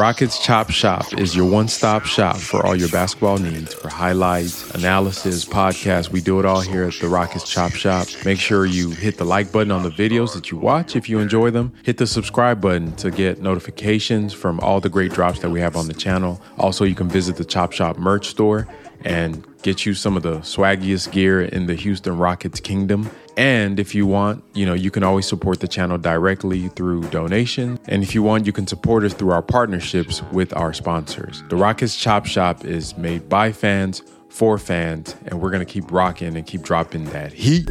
Rockets Chop Shop is your one stop shop for all your basketball needs for highlights, analysis, podcasts. We do it all here at the Rockets Chop Shop. Make sure you hit the like button on the videos that you watch if you enjoy them. Hit the subscribe button to get notifications from all the great drops that we have on the channel. Also, you can visit the Chop Shop merch store and get you some of the swaggiest gear in the Houston Rockets kingdom. And if you want, you know, you can always support the channel directly through donation. And if you want, you can support us through our partnerships with our sponsors. The Rockets Chop Shop is made by fans for fans, and we're gonna keep rocking and keep dropping that heat.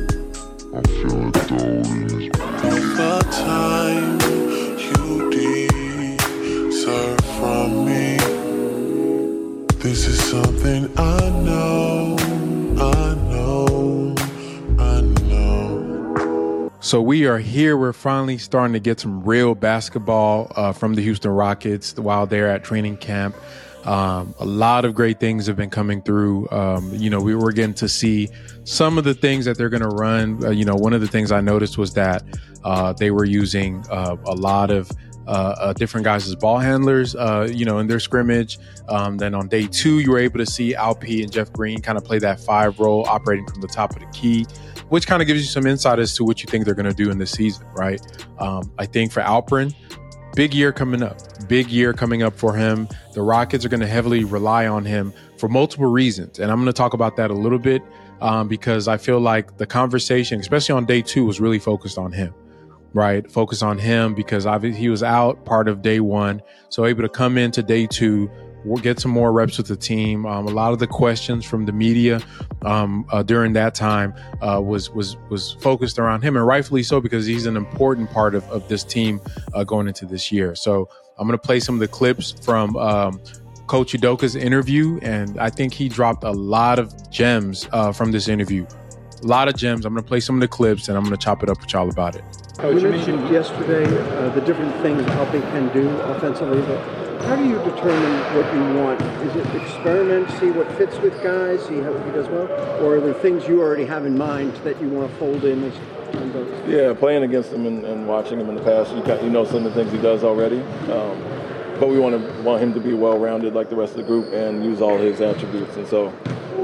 So we are here. We're finally starting to get some real basketball uh, from the Houston Rockets while they're at training camp. Um, a lot of great things have been coming through. Um, you know, we were getting to see some of the things that they're going to run. Uh, you know, one of the things I noticed was that uh, they were using uh, a lot of uh, uh, different guys as ball handlers, uh, you know, in their scrimmage. Um, then on day two, you were able to see Alp and Jeff Green kind of play that five role, operating from the top of the key, which kind of gives you some insight as to what you think they're going to do in this season, right? Um, I think for Alperen, big year coming up, big year coming up for him. The Rockets are going to heavily rely on him for multiple reasons, and I'm going to talk about that a little bit um, because I feel like the conversation, especially on day two, was really focused on him right? Focus on him because obviously he was out part of day one. So able to come into day two, we'll get some more reps with the team. Um, a lot of the questions from the media um, uh, during that time uh, was was was focused around him, and rightfully so because he's an important part of, of this team uh, going into this year. So I'm going to play some of the clips from. Um, Coach Udoka's interview, and I think he dropped a lot of gems uh, from this interview. A lot of gems. I'm going to play some of the clips, and I'm going to chop it up with y'all about it. Coach, you mentioned yesterday uh, the different things Alpi can do offensively, but how do you determine what you want? Is it experiment, see what fits with guys, see how he does well, or are there things you already have in mind that you want to fold in as yeah, playing against him and, and, watching him in the past, you, got, you know some of the things he does already. Um, but we want to want him to be well-rounded like the rest of the group and use all his attributes. And so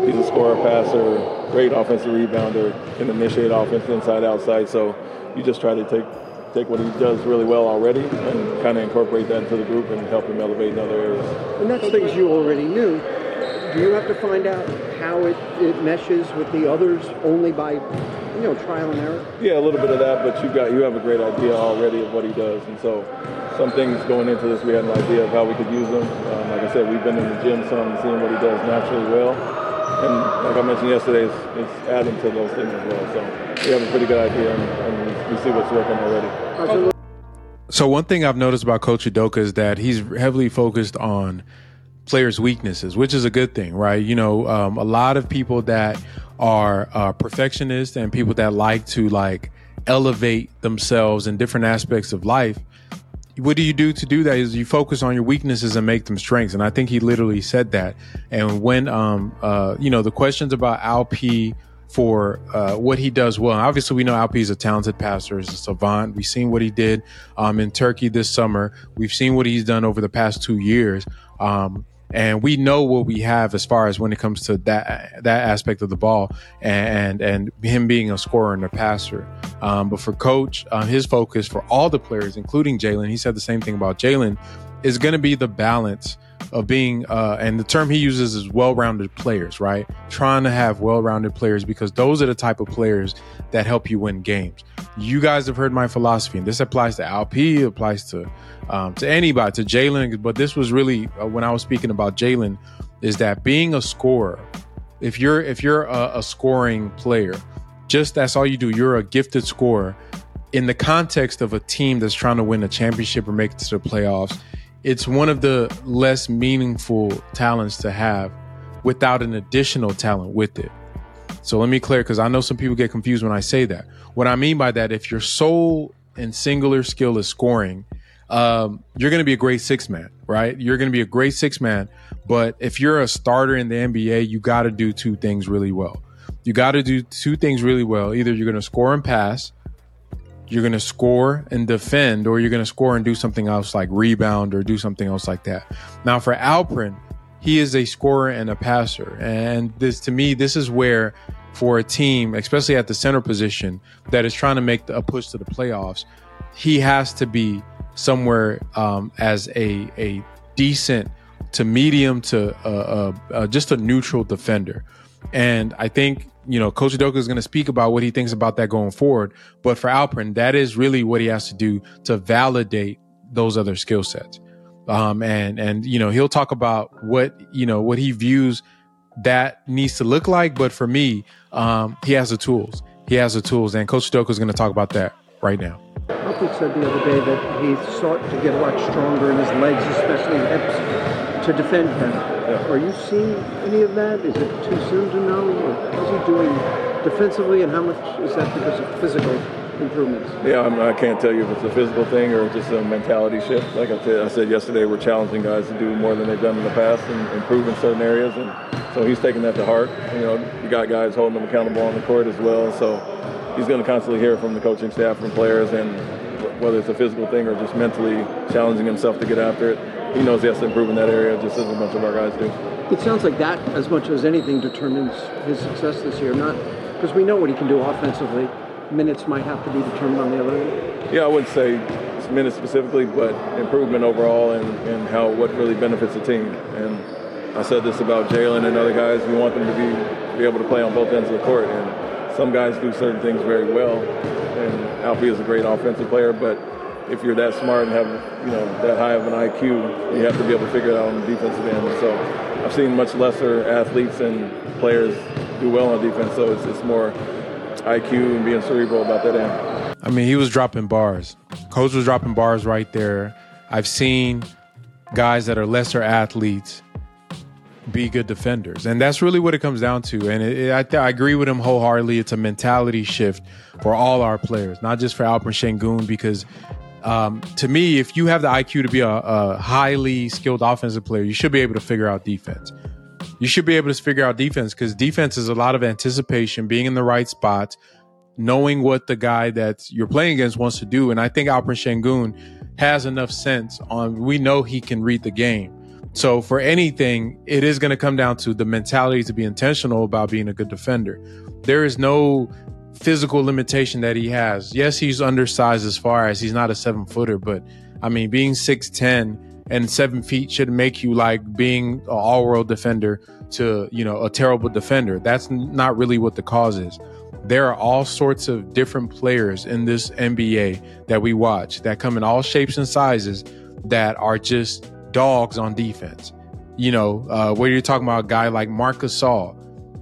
he's a scorer, passer, great offensive rebounder, can initiate offense inside, outside. So you just try to take take what he does really well already and kind of incorporate that into the group and help him elevate in other areas. And that's things you already knew. Do you have to find out how it, it meshes with the others only by, you know, trial and error? Yeah, a little bit of that, but you got you have a great idea already of what he does, and so some things going into this, we had an idea of how we could use them. Um, like I said, we've been in the gym some seeing what he does naturally well. And like I mentioned yesterday, it's, it's adding to those things as well. So we have a pretty good idea, and, and we see what's working already. So one thing I've noticed about Coach Udoka is that he's heavily focused on players' weaknesses, which is a good thing, right? You know, um, a lot of people that are uh, perfectionists and people that like to like elevate themselves in different aspects of life what do you do to do that is you focus on your weaknesses and make them strengths and i think he literally said that and when um uh you know the questions about alp for uh, what he does well. And obviously, we know Alp is a talented passer, is a savant. We've seen what he did um, in Turkey this summer. We've seen what he's done over the past two years. Um, and we know what we have as far as when it comes to that that aspect of the ball and and, him being a scorer and a passer. Um, but for coach, uh, his focus for all the players, including Jalen, he said the same thing about Jalen, is going to be the balance of being uh, and the term he uses is well-rounded players right? Trying to have well-rounded players because those are the type of players that help you win games. You guys have heard my philosophy and this applies to alp applies to um, to anybody to jalen but this was really uh, when i was speaking about jalen is that being a scorer if you're if you're a, a scoring player just that's all you do. You're a gifted scorer in the context of a team that's trying to win a championship or make it to the playoffs it's one of the less meaningful talents to have without an additional talent with it. So let me clear because I know some people get confused when I say that. What I mean by that, if your sole and singular skill is scoring, um, you're going to be a great six man, right? You're going to be a great six man. But if you're a starter in the NBA, you got to do two things really well. You got to do two things really well. Either you're going to score and pass, you're going to score and defend, or you're going to score and do something else like rebound or do something else like that. Now, for Alperen, he is a scorer and a passer. And this, to me, this is where, for a team, especially at the center position, that is trying to make a push to the playoffs, he has to be somewhere um, as a, a decent to medium to uh, uh, uh, just a neutral defender. And I think you know, Coach Udoka is going to speak about what he thinks about that going forward. But for Alperen, that is really what he has to do to validate those other skill sets. Um, and, and, you know, he'll talk about what, you know, what he views that needs to look like. But for me, um, he has the tools. He has the tools. And Coach Udoka is going to talk about that right now. Alfred said the other day that he sought to get a lot stronger in his legs, especially hips, to defend better. Yeah. Are you seeing any of that? Is it too soon to know? How's he doing defensively, and how much is that because of physical improvements? Yeah, I, mean, I can't tell you if it's a physical thing or just a mentality shift. Like I said, I said yesterday, we're challenging guys to do more than they've done in the past and improve in certain areas, and so he's taking that to heart. You know, you got guys holding them accountable on the court as well, so he's going to constantly hear from the coaching staff, from players, and whether it's a physical thing or just mentally challenging himself to get after it he knows he has to improve in that area just as a bunch of our guys do. It sounds like that, as much as anything, determines his success this year. Not because we know what he can do offensively. Minutes might have to be determined on the other end. Yeah, I wouldn't say minutes specifically, but improvement overall and, and how what really benefits the team. And I said this about Jalen and other guys. We want them to be be able to play on both ends of the court. And some guys do certain things very well. And Alpi is a great offensive player, but if you're that smart and have you know that high of an IQ, you have to be able to figure it out on the defensive end. So I've seen much lesser athletes and players do well on defense. So it's, it's more IQ and being cerebral about that end. I mean, he was dropping bars. Coach was dropping bars right there. I've seen guys that are lesser athletes be good defenders, and that's really what it comes down to. And it, it, I, I, agree with him wholeheartedly. It's a mentality shift for all our players, not just for Alperen Sengun, because um, to me, if you have the IQ to be a, a, highly skilled offensive player, you should be able to figure out defense. You should be able to figure out defense because defense is a lot of anticipation, being in the right spot, knowing what the guy that you're playing against wants to do. And I think Alperen Sengun has enough sense on, we know he can read the game. So for anything, it is going to come down to the mentality to be intentional about being a good defender. There is no physical limitation that he has. Yes, he's undersized as far as he's not a seven footer, but I mean, being 6'10 and seven feet should make you like being an all world defender to, you know, a terrible defender. That's not really what the cause is. There are all sorts of different players in this NBA that we watch that come in all shapes and sizes that are just dogs on defense. You know, uh, where you're talking about a guy like Marcus Gasol,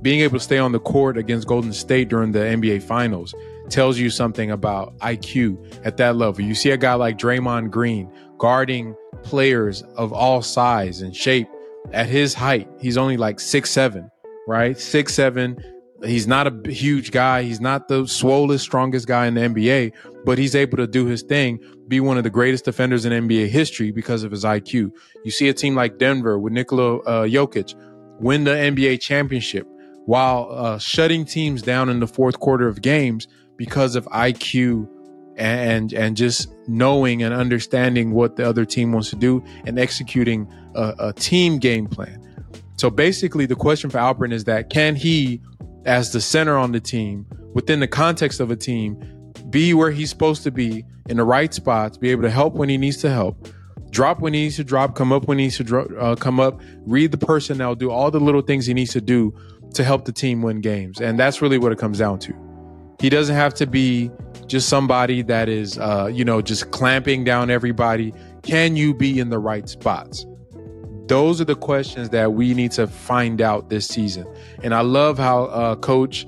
being able to stay on the court against Golden State during the NBA Finals tells you something about IQ at that level. You see a guy like Draymond Green guarding players of all size and shape at his height. He's only like six seven, right? Six seven. He's not a huge guy. He's not the swollest, strongest guy in the NBA, but he's able to do his thing, be one of the greatest defenders in NBA history because of his IQ. You see a team like Denver with Nikola uh, Jokic win the NBA championship while uh, shutting teams down in the fourth quarter of games because of IQ and and just knowing and understanding what the other team wants to do and executing a, a team game plan. So basically, the question for Alperen is that can he, as the center on the team, within the context of a team, be where he's supposed to be in the right spots, be able to help when he needs to help, drop when he needs to drop, come up when he needs to drop, uh, come up, read the personnel, do all the little things he needs to do to help the team win games. And that's really what it comes down to. He doesn't have to be just somebody that is, uh, you know, just clamping down everybody. Can you be in the right spots? Those are the questions that we need to find out this season. And I love how uh, coach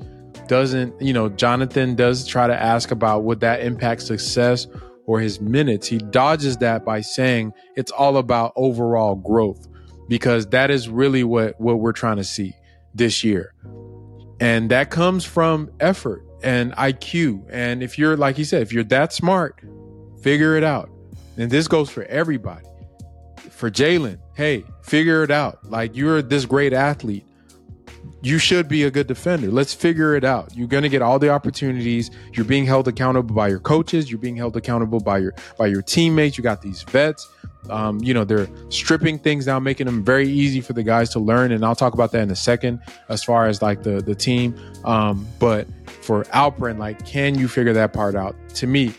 doesn't, you know, Jonathan does try to ask about would that impact success or his minutes. He dodges that by saying it's all about overall growth because that is really what what we're trying to see this year. And that comes from effort and IQ. And if you're, like he said, if you're that smart, figure it out. And this goes for everybody. For Jalen, hey, figure it out. Like you're this great athlete. you should be a good defender. Let's figure it out. You're going to get all the opportunities. You're being held accountable by your coaches. You're being held accountable by your by your teammates. You got these vets. Um, you know, they're stripping things down, making them very easy for the guys to learn. And I'll talk about that in a second as far as like the the team. Um, but for Alperen, like, can you figure that part out? To me,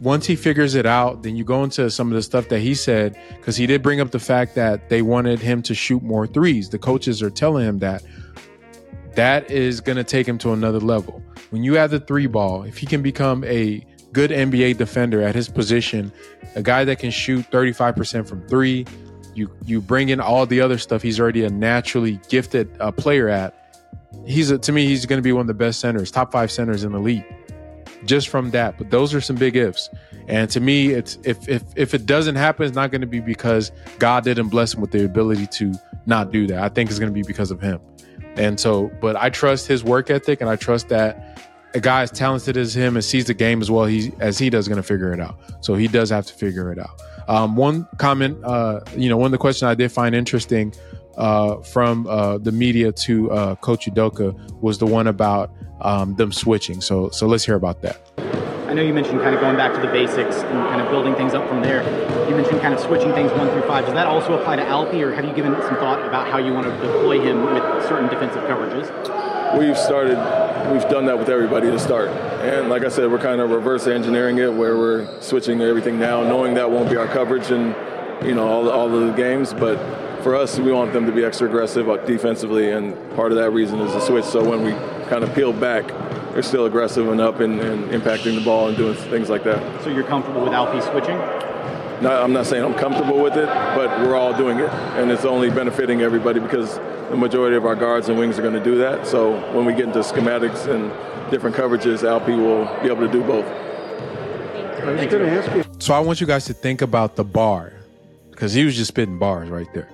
once he figures it out, then you go into some of the stuff that he said because he did bring up the fact that they wanted him to shoot more threes. The coaches are telling him that that is going to take him to another level. When you have the three ball, if he can become a good NBA defender at his position, a guy that can shoot 35% from three, you you bring in all the other stuff he's already a naturally gifted uh, player at. He's a, to me he's going to be one of the best centers, top 5 centers in the league. Just from that, but those are some big ifs. And to me, it's if if if it doesn't happen, it's not going to be because God didn't bless him with the ability to not do that. I think it's going to be because of him. And so, but I trust his work ethic, and I trust that a guy as talented as him and sees the game as well he as he does going to figure it out. So he does have to figure it out. Um, one comment, uh, you know, one of the questions I did find interesting uh, from uh, the media to uh, Coach Udoka was the one about um, them switching. So so let's hear about that. I know you mentioned kind of going back to the basics and kind of building things up from there. You mentioned kind of switching things one through five. Does that also apply to Alpi, or have you given some thought about how you want to deploy him with certain defensive coverages? We've started, we've done that with everybody to start. And like I said, we're kind of reverse engineering it where we're switching everything now, knowing that won't be our coverage and, you know, all, all of the games. But for us, we want them to be extra aggressive uh, defensively, and part of that reason is the switch. So when we kind of peel back, they're still aggressive and up and, and, impacting the ball and doing things like that. So you're comfortable with Alpi switching? No, I'm not saying I'm comfortable with it, but we're all doing it, and it's only benefiting everybody because the majority of our guards and wings are going to do that. So when we get into schematics and different coverages, Alpi will be able to do both. I was going to ask you. So I want you guys to think about the bar because he was just spitting bars right there.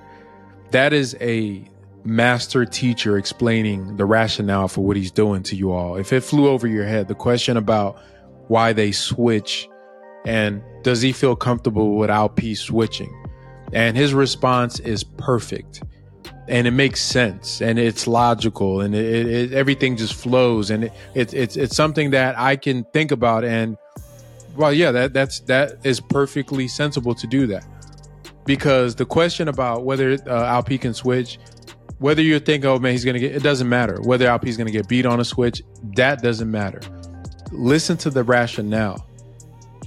That is a master teacher explaining the rationale for what he's doing to you all. If it flew over your head, the question about why they switch and does he feel comfortable with Alpi switching? And his response is perfect. And it makes sense and it's logical and it, it, everything just flows and it, it, it's it's something that I can think about and well yeah that that's that is perfectly sensible to do that because the question about whether uh, Alp can switch whether you think, oh man, he's to get, it doesn't matter. Whether Alpi's going to get beat on a switch, that doesn't matter. Listen to the rationale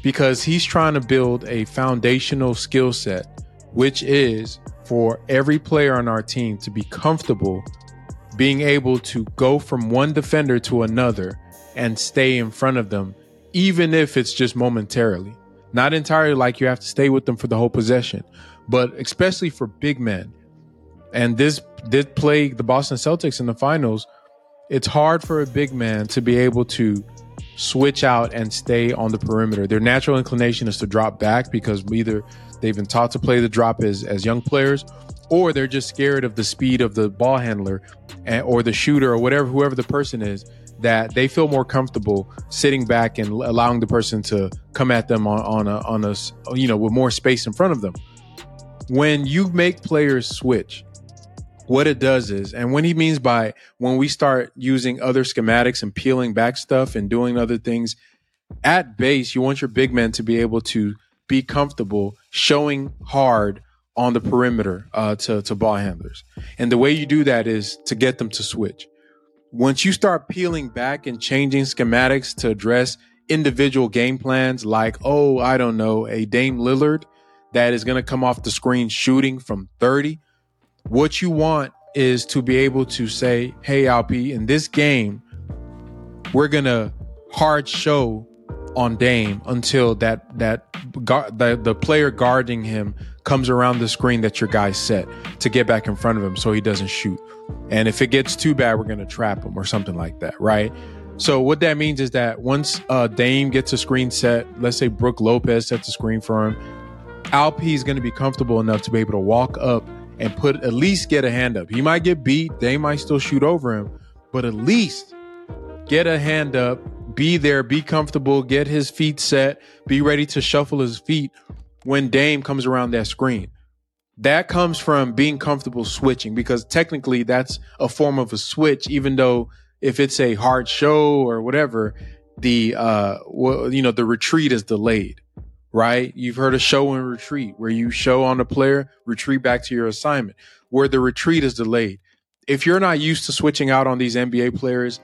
because he's trying to build a foundational skill set, which is for every player on our team to be comfortable being able to go from one defender to another and stay in front of them, even if it's just momentarily. Not entirely like you have to stay with them for the whole possession, but especially for big men and this did play the Boston Celtics in the finals. It's hard for a big man to be able to switch out and stay on the perimeter. Their natural inclination is to drop back because either they've been taught to play the drop as, as young players or they're just scared of the speed of the ball handler and, or the shooter or whatever whoever the person is that they feel more comfortable sitting back and allowing the person to come at them on, on a on a you know with more space in front of them. When you make players switch what it does is, and when he means by when we start using other schematics and peeling back stuff and doing other things, at base, you want your big men to be able to be comfortable showing hard on the perimeter uh, to, to ball handlers. And the way you do that is to get them to switch. Once you start peeling back and changing schematics to address individual game plans, like, oh, I don't know, a Dame Lillard that is going to come off the screen shooting from 30 what you want is to be able to say, hey, Alpi, in this game, we're going to hard show on Dame until that that the, the player guarding him comes around the screen that your guy set to get back in front of him so he doesn't shoot. And if it gets too bad, we're going to trap him or something like that, right? So what that means is that once uh, Dame gets a screen set, let's say Brook Lopez sets a screen for him, Alpi is going to be comfortable enough to be able to walk up and put at least get a hand up. He might get beat, they might still shoot over him, but at least get a hand up, be there, be comfortable, get his feet set, be ready to shuffle his feet when Dame comes around that screen. that comes from being comfortable switching because technically that's a form of a switch, even though if it's a hard show or whatever, the uh well, you know the retreat is delayed right you've heard of show and retreat where you show on the player retreat back to your assignment where the retreat is delayed if you're not used to switching out on these nba players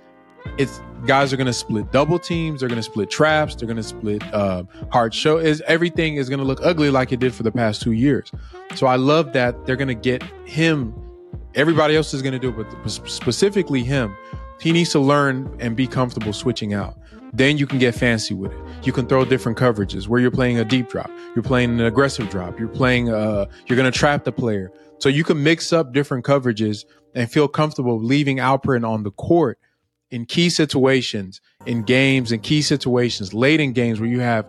it's guys are going to split double teams they're going to split traps they're going to split uh, hard show is everything is going to look ugly like it did for the past two years so i love that they're going to get him everybody else is going to do it but specifically him he needs to learn and be comfortable switching out then you can get fancy with it. You can throw different coverages where you're playing a deep drop, you're playing an aggressive drop, you're playing, uh, you're going to trap the player. So you can mix up different coverages and feel comfortable leaving Alperen on the court in key situations, in games, in key situations, late in games where you have,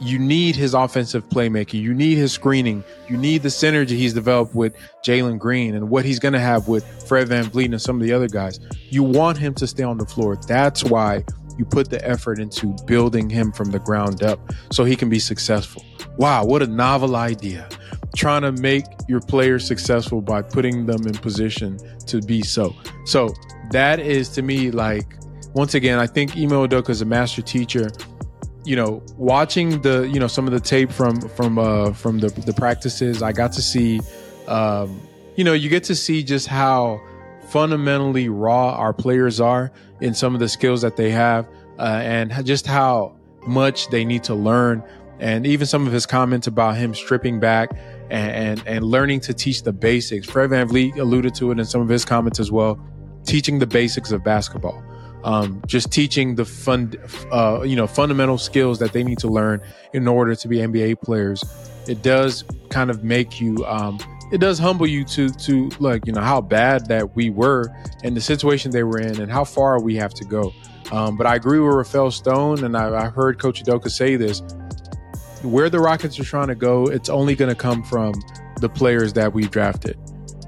you need his offensive playmaking, you need his screening, you need the synergy he's developed with Jalen Green and what he's going to have with Fred VanVleet and some of the other guys. You want him to stay on the floor. That's why you put the effort into building him from the ground up so he can be successful. Wow, what a novel idea. Trying to make your players successful by putting them in position to be so. So that is to me like once again, I think Ime Udoka is a master teacher. You know, watching the you know some of the tape from from uh from the the practices, I got to see um you know, you get to see just how fundamentally raw our players are in some of the skills that they have uh, and just how much they need to learn. And even some of his comments about him stripping back and, and, and learning to teach the basics. Fred VanVleet alluded to it in some of his comments as well, teaching the basics of basketball. Um, just teaching the fun, uh, you know, fundamental skills that they need to learn in order to be NBA players. It does kind of make you um, it does humble you to to like you know how bad that we were and the situation they were in and how far we have to go. Um, but I agree with Rafael Stone, and I, I heard Coach Udoka say this: where the Rockets are trying to go, it's only going to come from the players that we've drafted.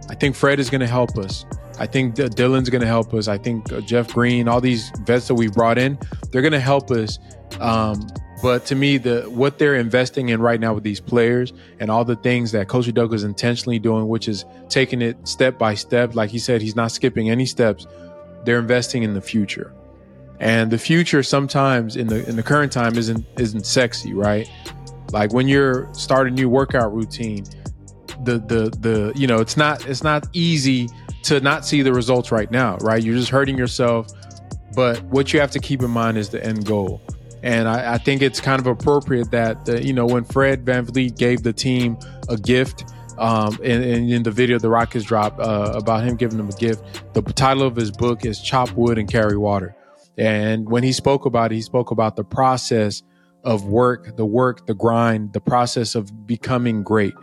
I think Fred is going to help us. I think Dillon's going to help us. I think uh, Jeff Green, all these vets that we've brought in, they're going to help us. Um, but to me, the what they're investing in right now with these players and all the things that Coach Doug is intentionally doing, which is taking it step by step. Like he said, he's not skipping any steps. They're investing in the future, and the future sometimes in the in the current time isn't isn't sexy, right? Like when you're starting a new workout routine, the the the you know it's not it's not easy to not see the results right now, right? You're just hurting yourself. But what you have to keep in mind is the end goal and I, I think it's kind of appropriate that, the, you know, when Fred Van VanVleet gave the team a gift, um, in, in, the video the Rockets dropped uh, about him giving them a gift, the title of his book is Chop Wood and Carry Water. And when he spoke about it, he spoke about the process of work, the work, the grind, the process of becoming great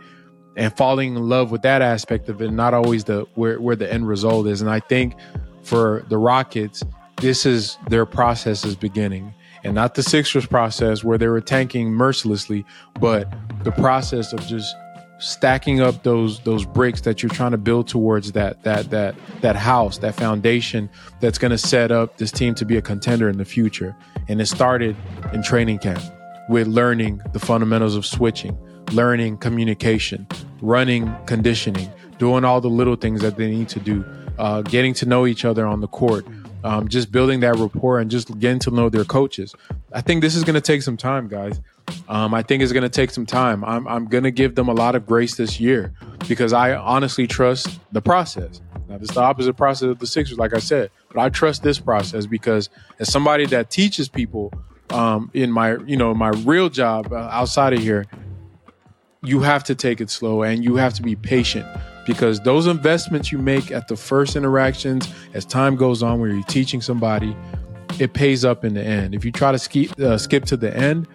and falling in love with that aspect of it, not always the where, where the end result is. And I think for the Rockets, this is their process is beginning and not the Sixers process where they were tanking mercilessly, but the process of just stacking up those those bricks that you're trying to build towards that that that that house, that foundation that's going to set up this team to be a contender in the future. And it started in training camp with learning the fundamentals of switching, learning communication, running conditioning, doing all the little things that they need to do, uh, getting to know each other on the court, um, just building that rapport and just getting to know their coaches. I think this is going to take some time, guys. Um, I think it's going to take some time. I'm, I'm going to give them a lot of grace this year because I honestly trust the process. Now, this is the opposite process of the Sixers, like I said, but I trust this process because as somebody that teaches people um, in my, you know, my real job uh, outside of here, you have to take it slow and you have to be patient because those investments you make at the first interactions as time goes on where you're teaching somebody it pays up in the end. If you try to skip, uh, skip to the end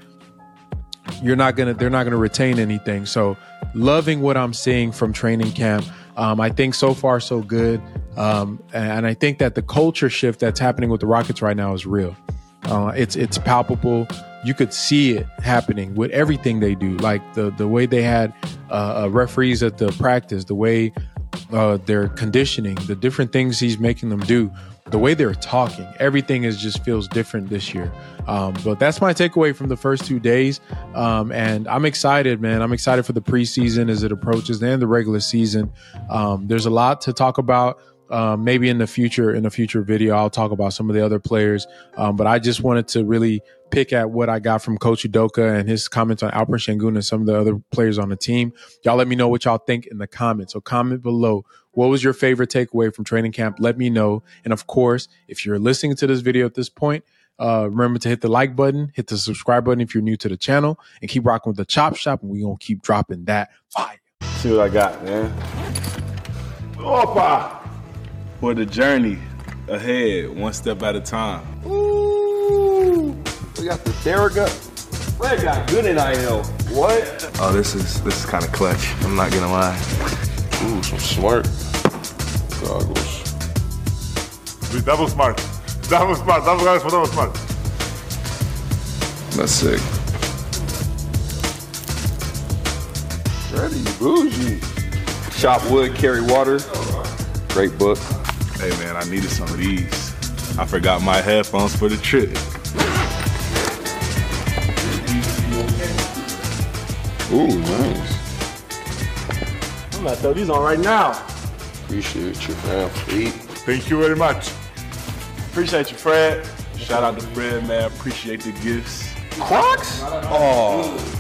you're not gonna they're not gonna retain anything. So loving what i'm seeing from training camp um, i think so far so good. Um, and i think that the culture shift that's happening with the rockets right now is real. Uh, it's it's palpable you could see it happening with everything they do like the the way they had uh, uh, referees at the practice the way uh, their conditioning, the different things he's making them do, the way they're talking, everything is just feels different this year. Um, but that's my takeaway from the first two days. Um, and I'm excited, man. I'm excited for the preseason as it approaches and the regular season. Um, there's a lot to talk about. Um, maybe in the future, in a future video, I'll talk about some of the other players. Um, but I just wanted to really pick at what I got from Coach Udoka and his comments on Alperen Sengun and some of the other players on the team. Y'all let me know what y'all think in the comments. So comment below. What was your favorite takeaway from training camp? Let me know. And of course, if you're listening to this video at this point, uh, remember to hit the like button, hit the subscribe button if you're new to the channel, and keep rocking with the Chop Shop. And we're going to keep dropping that fire. See what I got, man. Opa! For the journey ahead, one step at a time. Ooh! We got the Theragun. Fred got good in IL. What? Oh, this is this is kind of clutch. I'm not gonna lie. Ooh, some smart goggles. We double smart. Double smart. Double guys for double smart. That's sick. Ready, bougie. Chop wood, carry water. Great book. Hey man, I needed some of these. I forgot my headphones for the trip. Ooh, nice. I'm gonna throw these on right now. Appreciate you, fam. Sweet. Thank you very much. Appreciate you, Fred. Shout out to Fred, man. Appreciate the gifts. Crocs? Oh.